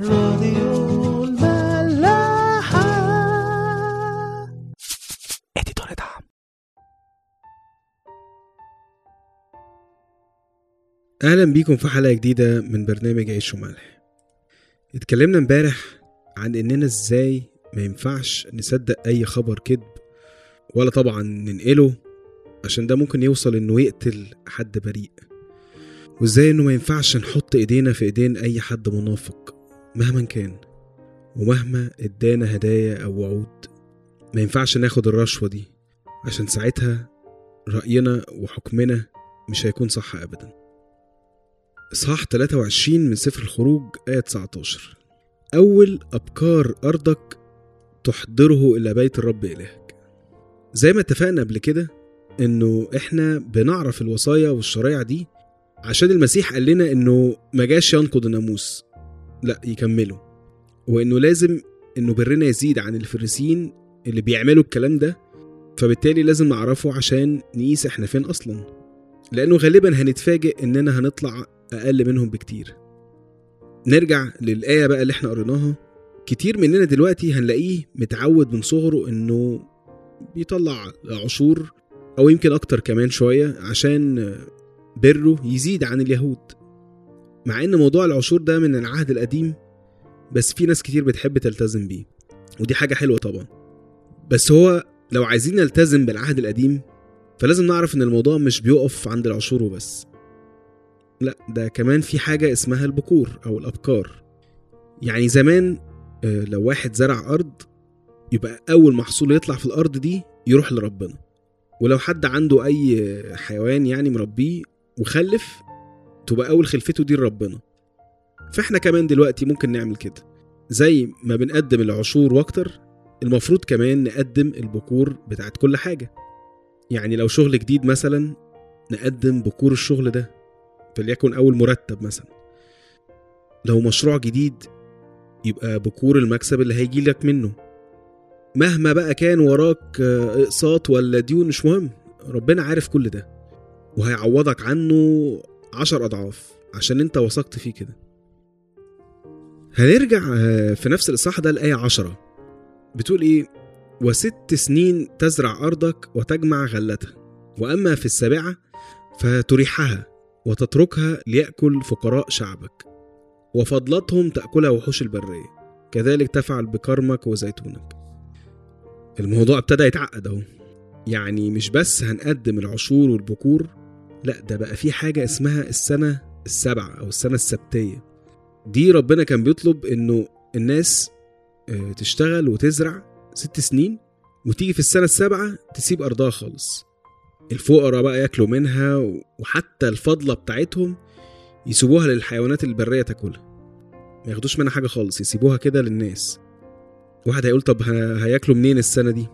راديو الملاحة. اديتور دعم. أهلا بيكم في حلقة جديدة من برنامج عيش وملح. اتكلمنا امبارح عن إننا إزاي ما ينفعش نصدق أي خبر كذب ولا طبعا ننقله عشان ده ممكن يوصل إنه يقتل حد بريء. وإزاي إنه ما ينفعش نحط إيدينا في إيدين أي حد منافق. مهما كان ومهما ادانا هدايا أو وعود ما ينفعش ناخد الرشوة دي عشان ساعتها رأينا وحكمنا مش هيكون صح ابدا. إصحاح 23 من سفر الخروج آية 19 أول أبكار أرضك تحضره إلى بيت الرب إلهك. زي ما اتفقنا قبل كده إنه إحنا بنعرف الوصايا والشرايع دي عشان المسيح قال لنا إنه ما جاش ينقض الناموس لا يكمله وإنه لازم إنه برنا يزيد عن الفريسيين اللي بيعملوا الكلام ده فبالتالي لازم نعرفه عشان نقيس إحنا فين أصلا. لأنه غالبا هنتفاجئ إننا هنطلع أقل منهم بكتير. نرجع للآية بقى اللي إحنا قريناها. كتير مننا دلوقتي هنلاقيه متعود من صغره إنه بيطلع عشور أو يمكن أكتر كمان شوية عشان بره يزيد عن اليهود. مع إن موضوع العشور ده من العهد القديم بس في ناس كتير بتحب تلتزم بيه ودي حاجة حلوة طبعا. بس هو لو عايزين نلتزم بالعهد القديم فلازم نعرف إن الموضوع مش بيقف عند العشور وبس. لا ده كمان في حاجة اسمها البكور أو الأبكار. يعني زمان آه، لو واحد زرع أرض يبقى أول محصول يطلع في الأرض دي يروح لربنا. ولو حد عنده أي حيوان يعني مربيه وخلف تبقى أول خلفته دي لربنا. فإحنا كمان دلوقتي ممكن نعمل كده. زي ما بنقدم العشور وأكتر المفروض كمان نقدم البكور بتاعت كل حاجة. يعني لو شغل جديد مثلا نقدم بكور الشغل ده فليكن أول مرتب مثلا. لو مشروع جديد يبقى بكور المكسب اللي هيجي لك منه. مهما بقى كان وراك آه، إقساط ولا ديون مش مهم. ربنا عارف كل ده. وهيعوضك عنه عشر أضعاف عشان أنت وثقت فيه كده. هنرجع آه، في نفس الإصحاح ده الآية عشرة. بتقول إيه؟ وست سنين تزرع أرضك وتجمع غلتها وأما في السابعة فتريحها وتتركها ليأكل فقراء شعبك وفضلتهم تأكلها وحوش البرية كذلك تفعل بكرمك وزيتونك. الموضوع ابتدى يتعقد أهو. يعني مش بس هنقدم العشور والبكور لا ده بقى في حاجة اسمها السنة السبعة أو السنة السبتية. دي ربنا كان بيطلب إنه الناس آه، تشتغل وتزرع ست سنين وتيجي في السنة السابعة تسيب أرضها خالص. الفقراء بقى ياكلوا منها وحتى الفضلة بتاعتهم يسيبوها للحيوانات البرية تاكلها. ما ياخدوش منها حاجة خالص يسيبوها كده للناس. واحد هيقول طب هياكلوا منين السنة دي؟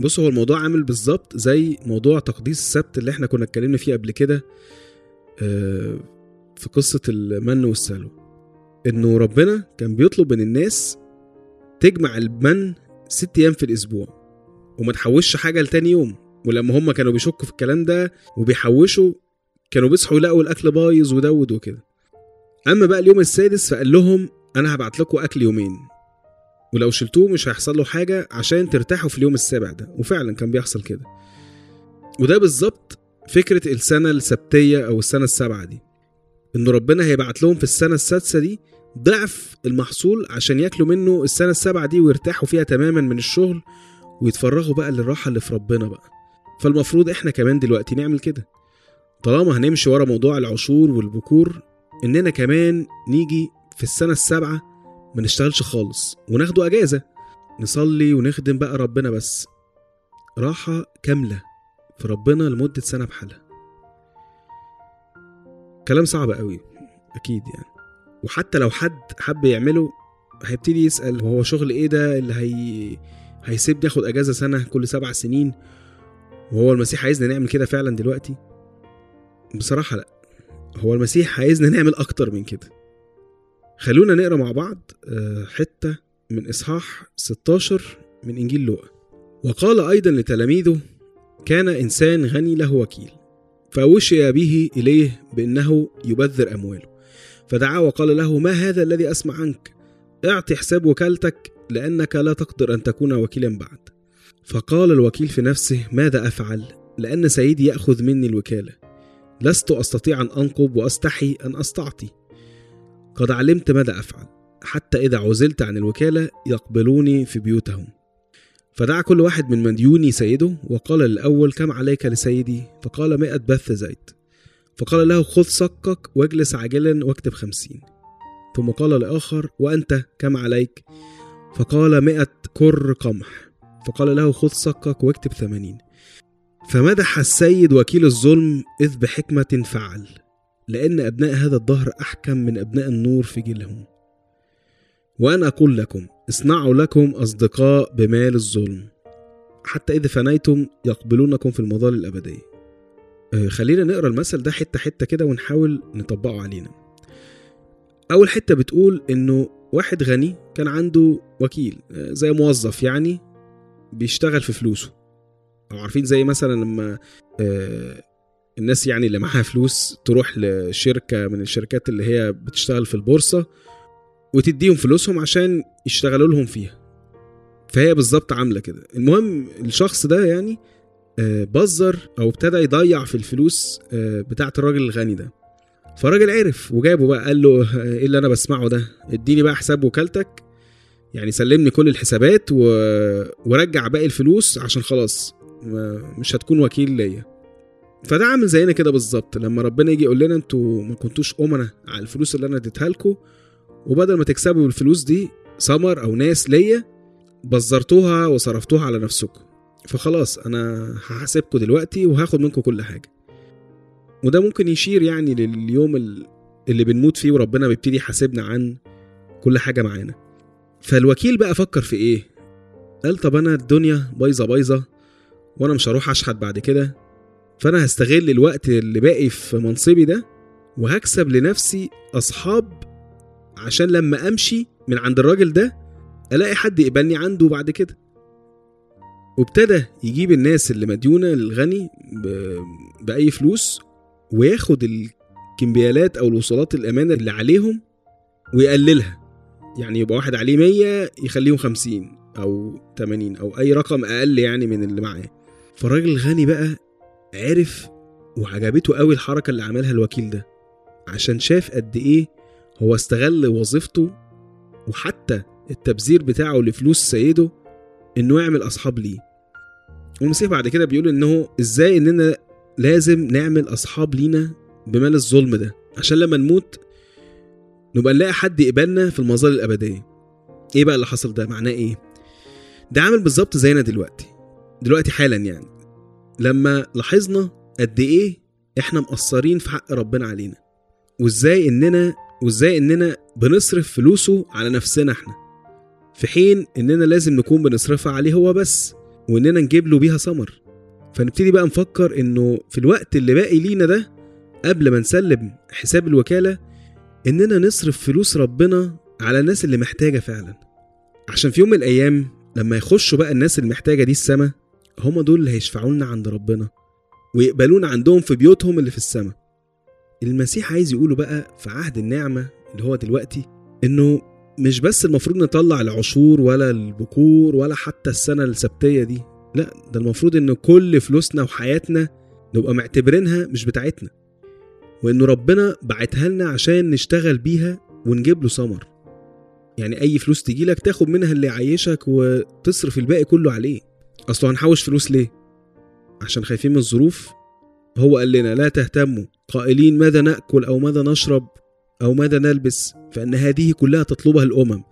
بص هو الموضوع عامل بالظبط زي موضوع تقديس السبت اللي إحنا كنا اتكلمنا فيه قبل كده آه، في قصة المن والسلوى. انه ربنا كان بيطلب من الناس تجمع المن ست أيام في الأسبوع وما تحوش حاجة لتاني يوم. ولما هم كانوا بيشكوا في الكلام ده وبيحوشوا كانوا بيصحوا يلاقوا الأكل بايظ ودود وكده. أما بقى اليوم السادس فقال لهم أنا هبعت لكم أكل يومين. ولو شلتوه مش هيحصل له حاجة عشان ترتاحوا في اليوم السابع ده. وفعلا كان بيحصل كده. وده بالظبط فكرة السنة السبتية أو السنة السابعة دي. إن ربنا هيبعت لهم في السنة السادسة دي ضعف المحصول عشان ياكلوا منه السنة السابعة دي ويرتاحوا فيها تماما من الشغل ويتفرغوا بقى للراحة اللي في ربنا بقى. فالمفروض إحنا كمان دلوقتي نعمل كده. طالما هنمشي ورا موضوع العشور والبكور إننا كمان نيجي في السنة السابعة ما نشتغلش خالص وناخده أجازة. نصلي ونخدم بقى ربنا بس. راحة كاملة في ربنا لمدة سنة بحالها كلام صعب قوي أكيد يعني. وحتى لو حد حب يعمله هيبتدي يسأل هو شغل إيه ده اللي هي هيسيبني آخد أجازة سنة كل سبع سنين؟ وهو المسيح عايزنا نعمل كده فعلا دلوقتي؟ بصراحة لأ. هو المسيح عايزنا نعمل أكتر من كده. خلونا نقرا مع بعض آه، حتة من إصحاح 16 من إنجيل لوقا. وقال أيضا لتلاميذه كان إنسان غني له وكيل فوشي به إليه بأنه يبذر أمواله. فدعا وقال له ما هذا الذي أسمع عنك؟ اعطي حساب وكالتك لأنك لا تقدر أن تكون وكيلا بعد. فقال الوكيل في نفسه ماذا أفعل؟ لأن سيدي يأخذ مني الوكالة. لست أستطيع أن أنقب وأستحي أن أستعطي. قد علمت ماذا أفعل حتى إذا عزلت عن الوكالة يقبلوني في بيوتهم. فدعا كل واحد من مديوني سيده وقال للأول كم عليك لسيدي؟ فقال مئة بث زيت. فقال له خذ صكك واجلس عاجلا واكتب خمسين. ثم قال لآخر وأنت كم عليك؟ فقال مئة كر قمح. فقال له خذ صكك واكتب ثمانين. فمدح السيد وكيل الظلم إذ بحكمة فعل. لأن أبناء هذا الدهر أحكم من أبناء النور في جيلهم. وأنا أقول لكم اصنعوا لكم أصدقاء بمال الظلم. حتى إذا فنيتم يقبلونكم في المظال الأبدية. آه، خلينا نقرأ المثل ده حتة حتة كده ونحاول نطبقه علينا. أول حتة بتقول إنه واحد غني كان عنده وكيل آه، زي موظف يعني بيشتغل في فلوسه. أو عارفين زي مثلا لما آه، الناس يعني اللي معاها فلوس تروح لشركة من الشركات اللي هي بتشتغل في البورصة وتديهم فلوسهم عشان يشتغلوا لهم فيها. فهي بالظبط عاملة كده. المهم الشخص ده يعني آه، بزر أو ابتدى يضيع في الفلوس آه، بتاعت الراجل الغني ده. فالراجل عرف وجابه بقى قال له آه، إيه اللي أنا بسمعه ده؟ اديني بقى حساب وكالتك. يعني سلمني كل الحسابات و... ورجع باقي الفلوس عشان خلاص. مش هتكون وكيل ليا. فده عامل زينا كده بالظبط. لما ربنا يجي يقول لنا أنتوا ما كنتوش أمنا على الفلوس اللي أنا اديتها لكم وبدل ما تكسبوا الفلوس دي سمر أو ناس ليا بزرتوها وصرفتوها على نفسكم. فخلاص أنا هحاسبكم دلوقتي وهاخد منكم كل حاجة. وده ممكن يشير يعني لليوم ال- اللي بنموت فيه وربنا بيبتدي يحاسبنا عن كل حاجة معانا. فالوكيل بقى فكر في إيه؟ قال طب أنا الدنيا بايظة بايظة وأنا مش هروح أشحت بعد كده. فأنا هستغل الوقت اللي باقي في منصبي ده وهكسب لنفسي أصحاب عشان لما أمشي من عند الراجل ده ألاقي حد يقبلني عنده بعد كده وابتدى يجيب الناس اللي مديونة للغني. بأي فلوس وياخد الكمبيالات أو الوصولات الأمانة اللي عليهم ويقللها يعني يبقى واحد عليه 100 يخليهم 50 أو 80 أو أي رقم أقل يعني من اللي معاه فالراجل الغني بقى عرف وعجبته قوي الحركة اللي عملها الوكيل ده عشان شاف قد إيه هو استغل وظيفته وحتى التبذير بتاعه لفلوس سيده إنه يعمل أصحاب ليه. والمسيح بعد كده بيقول إنه إزاي إننا لازم نعمل أصحاب لينا بمال الظلم ده عشان لما نموت نبقى نلاقي حد يقبلنا في المظال الأبدية. إيه بقى اللي حصل ده؟ معناه إيه؟ ده عامل بالظبط زينا دلوقتي دلوقتي حالا يعني. لما لاحظنا قد إيه إحنا مقصرين في حق ربنا علينا وازاي اننا وازاي اننا بنصرف فلوسه على نفسنا إحنا في حين اننا لازم نكون بنصرفها عليه هو بس واننا نجيب له بيها ثمر. فنبتدي بقى نفكر انه في الوقت اللي باقي لينا ده قبل ما نسلم حساب الوكالة اننا نصرف فلوس ربنا على الناس اللي محتاجة فعلا. عشان في يوم من الأيام لما يخشوا بقى الناس اللي محتاجة دي السما هم دول اللي هيشفعوا لنا عند ربنا ويقبلونا عندهم في بيوتهم اللي في السما المسيح عايز يقوله بقى في عهد النعمة اللي هو دلوقتي إنه مش بس المفروض نطلع العشور ولا البكور ولا حتى السنة السبتية دي لا ده المفروض إن كل فلوسنا وحياتنا نبقى معتبرينها مش بتاعتنا. وانه ربنا بعتها لنا عشان نشتغل بيها ونجيب له ثمر. يعني أي فلوس تجيلك تاخد منها اللي يعيشك وتصرف الباقي كله عليه. اصله هنحوش فلوس ليه؟ عشان خايفين من الظروف؟ هو قال لنا لا تهتموا قائلين ماذا نأكل أو ماذا نشرب أو ماذا نلبس فإن هذه كلها تطلبها الأمم.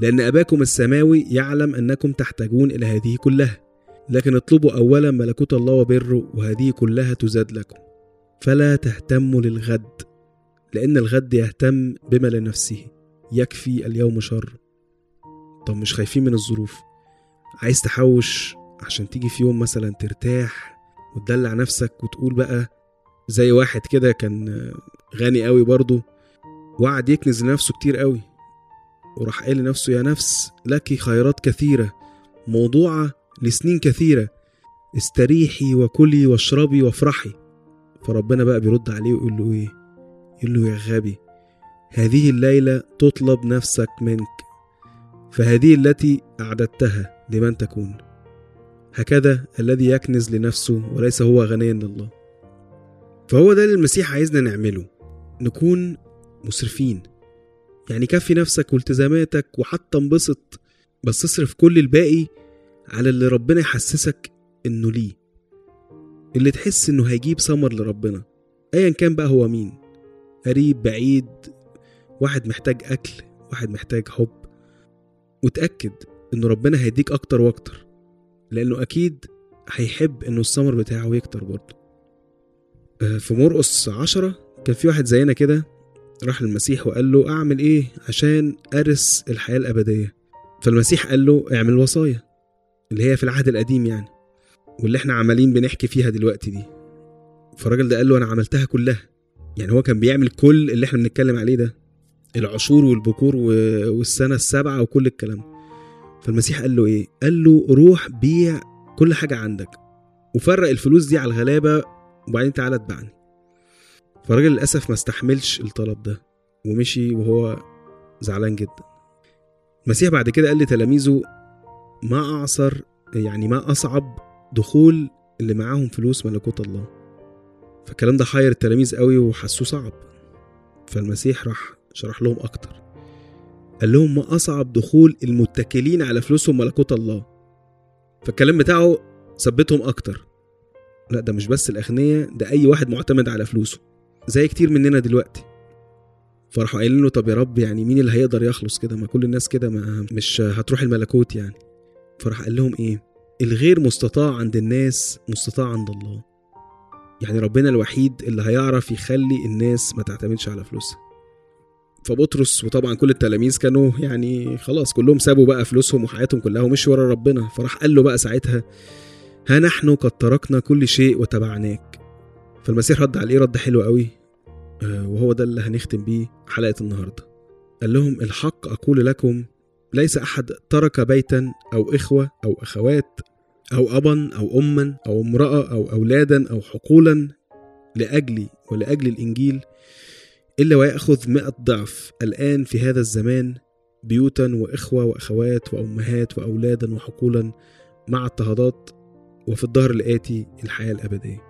لأن أباكم السماوي يعلم أنكم تحتاجون إلى هذه كلها. لكن اطلبوا أولا ملكوت الله وبره وهذه كلها تزاد لكم. فلا تهتموا للغد لأن الغد يهتم بما لنفسه يكفي اليوم شر. طب مش خايفين من الظروف؟ عايز تحوش عشان تيجي في يوم مثلا ترتاح وتدلع نفسك وتقول بقى زي واحد كده كان غني قوي برضه وقعد يكنز لنفسه كتير قوي وراح قال لنفسه يا نفس لك خيرات كثيرة موضوعة لسنين كثيرة استريحي وكلي واشربي وافرحي. فربنا بقى بيرد عليه ويقول له إيه؟ يقول له يا غبي هذه الليلة تطلب نفسك منك فهذه التي أعددتها لمن تكون. هكذا الذي يكنز لنفسه وليس هو غنيا لله فهو ده اللي المسيح عايزنا نعمله نكون مسرفين. يعني كفي نفسك والتزاماتك وحتى انبسط بس اصرف كل الباقي على اللي ربنا يحسسك إنه ليه. اللي تحس إنه هيجيب ثمر لربنا ايا كان بقى هو مين. قريب بعيد واحد محتاج أكل واحد محتاج حب. وتأكد إنه ربنا هيديك أكتر وأكتر لأنه أكيد هيحب إنه الثمر بتاعه يكتر برضه. آه، في مرقس عشرة كان في واحد زينا كده راح للمسيح وقال له أعمل إيه عشان ارث الحياة الأبدية؟ فالمسيح قال له اعمل وصايا اللي هي في العهد القديم يعني واللي إحنا عمالين بنحكي فيها دلوقتي دي. فالراجل ده قال له أنا عملتها كلها يعني هو كان بيعمل كل اللي إحنا بنتكلم عليه ده العشور والبكور والسنة السابعة وكل الكلام. فالمسيح قال له إيه؟ قال له روح بيع كل حاجة عندك وفرق الفلوس دي على الغلابة وبعدين تعالى اتبعني. فالراجل للأسف ما استحملش الطلب ده ومشي وهو زعلان جدا. المسيح بعد كده قال لتلاميذه ما أعصر يعني ما أصعب دخول اللي معاهم فلوس ملكوت الله. فالكلام ده حير التلاميذ قوي وحسوه صعب. فالمسيح راح شرح لهم أكتر. قال لهم ما أصعب دخول المتكلين على فلوسهم ملكوت الله. فالكلام بتاعه ثبتهم أكتر. لا ده مش بس الأغنياء ده أي واحد معتمد على فلوسه. زي كتير مننا دلوقتي. فراحوا قايلين له طب يا رب يعني مين اللي هيقدر يخلص كده؟ ما كل الناس كده ما مش هتروح الملكوت يعني. فراح قال لهم إيه؟ الغير مستطاع عند الناس مستطاع عند الله. يعني ربنا الوحيد اللي هيعرف يخلي الناس ما تعتمدش على فلوسها. فبطرس وطبعا كل التلاميذ كانوا يعني خلاص كلهم سابوا بقى فلوسهم وحياتهم كلها ومشوا ورا ربنا. فراح قال له بقى ساعتها ها نحن قد تركنا كل شيء وتبعناك. فالمسيح رد عليه رد حلو قوي آه، وهو ده اللي هنختم بيه حلقة النهاردة. قال لهم الحق أقول لكم ليس أحد ترك بيتا أو إخوة أو أخوات أو أبا أو أما أو امرأة أو أولادا أو حقولا لأجلي ولأجل الإنجيل إلا ويأخذ مئة ضعف الآن في هذا الزمان بيوتا وإخوة وأخوات وأمهات وأولادا وحقولا مع اضطهادات وفي الظهر الآتي الحياة الأبدية.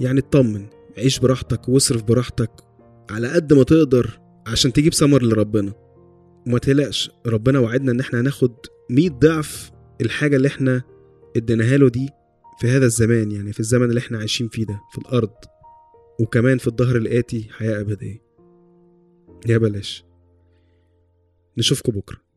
يعني اطمن عيش براحتك واصرف براحتك على قد ما تقدر عشان تجيب ثمر لربنا. وما تقلقش ربنا وعدنا إن إحنا هناخد 100 ضعف الحاجة اللي إحنا اديناها له دي في هذا الزمان يعني في الزمن اللي إحنا عايشين فيه ده في الأرض. وكمان في الظهر الآتي حياة أبدية. يا بلاش. نشوفكم بكرة.